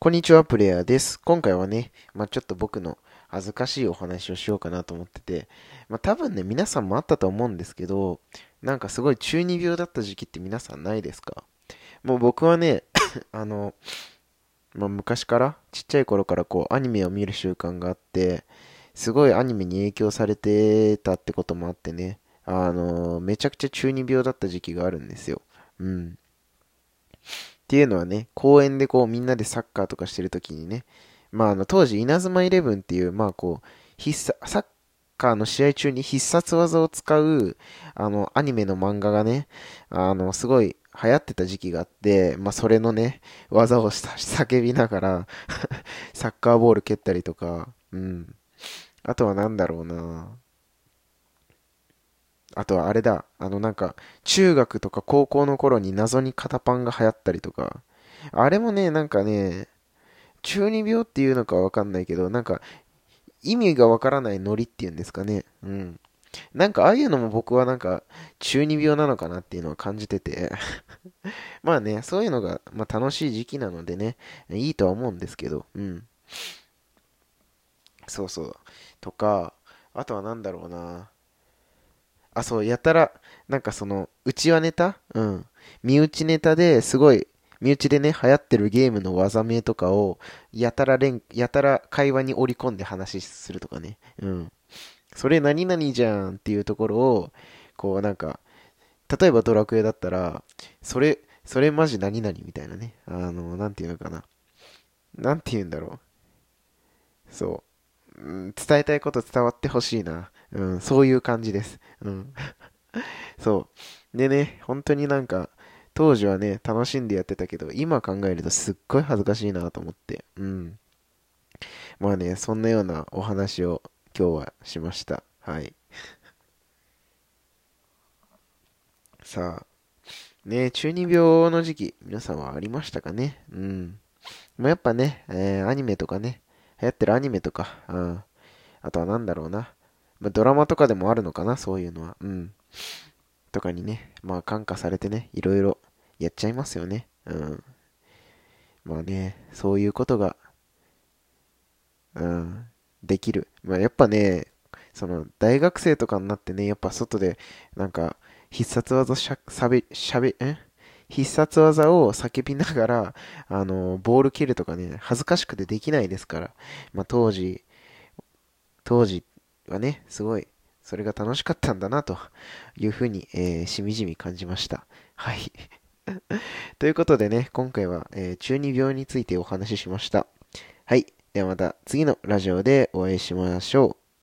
こんにちは、プレイヤーです。今回はね、まあ、ちょっと僕の恥ずかしいお話をしようかなと思ってて、まあ、多分ね、皆さんもあったと思うんですけど、なんかすごい中二病だった時期って皆さんないですか？もう僕はね、あの、まあ、昔から、ちっちゃい頃からこう、アニメを見る習慣があって、すごいアニメに影響されてたってこともあってね、あの、めちゃくちゃ中二病だった時期があるんですよ。うん。っていうのはね、公園でこうみんなでサッカーとかしてる時にね、まああの当時稲妻イレブンっていう、まあこう、必殺、サッカーの試合中に必殺技を使う、あの、アニメの漫画がね、あの、すごい流行ってた時期があって、まあそれのね、技を叫びながら サッカーボール蹴ったりとか、うん。あとは何だろうなあとはあれだ、あのなんか、中学とか高校の頃に謎に肩パンが流行ったりとか、あれもね、なんかね、中二病っていうのかわかんないけど、なんか、意味がわからないノリっていうんですかね。うん。なんかああいうのも僕はなんか中二病なのかなっていうのは感じてて まあね、そういうのが、ま、楽しい時期なのでね、いいとは思うんですけど、うん。そうそう。とか、あとは何だろうな。あ、そう、やたら、なんかその、うちわネタ？うん。身内ネタですごい、身内でね、流行ってるゲームの技名とかを、やたら連、やたら会話に織り込んで話するとかね。うん。それ何々じゃんっていうところを、こうなんか、例えばドラクエだったら、それ、それマジ何々みたいなね。あの、なんていうのかな。なんて言うんだろう。そう。伝えたいこと伝わってほしいな。うん、そういう感じです。うん。そう。でね、本当になんか、当時はね、楽しんでやってたけど、今考えるとすっごい恥ずかしいなと思って。うん。まあね、そんなようなお話を今日はしました。はい。さあ、ね、中二病の時期、皆さんはありましたかね？うん。まあ、やっぱね、えー、アニメとかね、流行ってるアニメとか、うん。あとは何だろうな。まあ、ドラマとかでもあるのかな、そういうのは。うん。とかにね、まあ感化されてね、いろいろやっちゃいますよね。うん。まあね、そういうことが、うん、できる。まあやっぱね、その、大学生とかになってね、やっぱ外で、なんか、必殺技しゃ、しゃべ、しゃべ、え？必殺技を叫びながら、あの、ボール蹴るとかね、恥ずかしくてできないですから。まあ当時、当時はね、すごい、それが楽しかったんだな、というふうに、えー、しみじみ感じました。はい。ということでね、今回は、えー、中二病についてお話ししました。はい。ではまた次のラジオでお会いしましょう。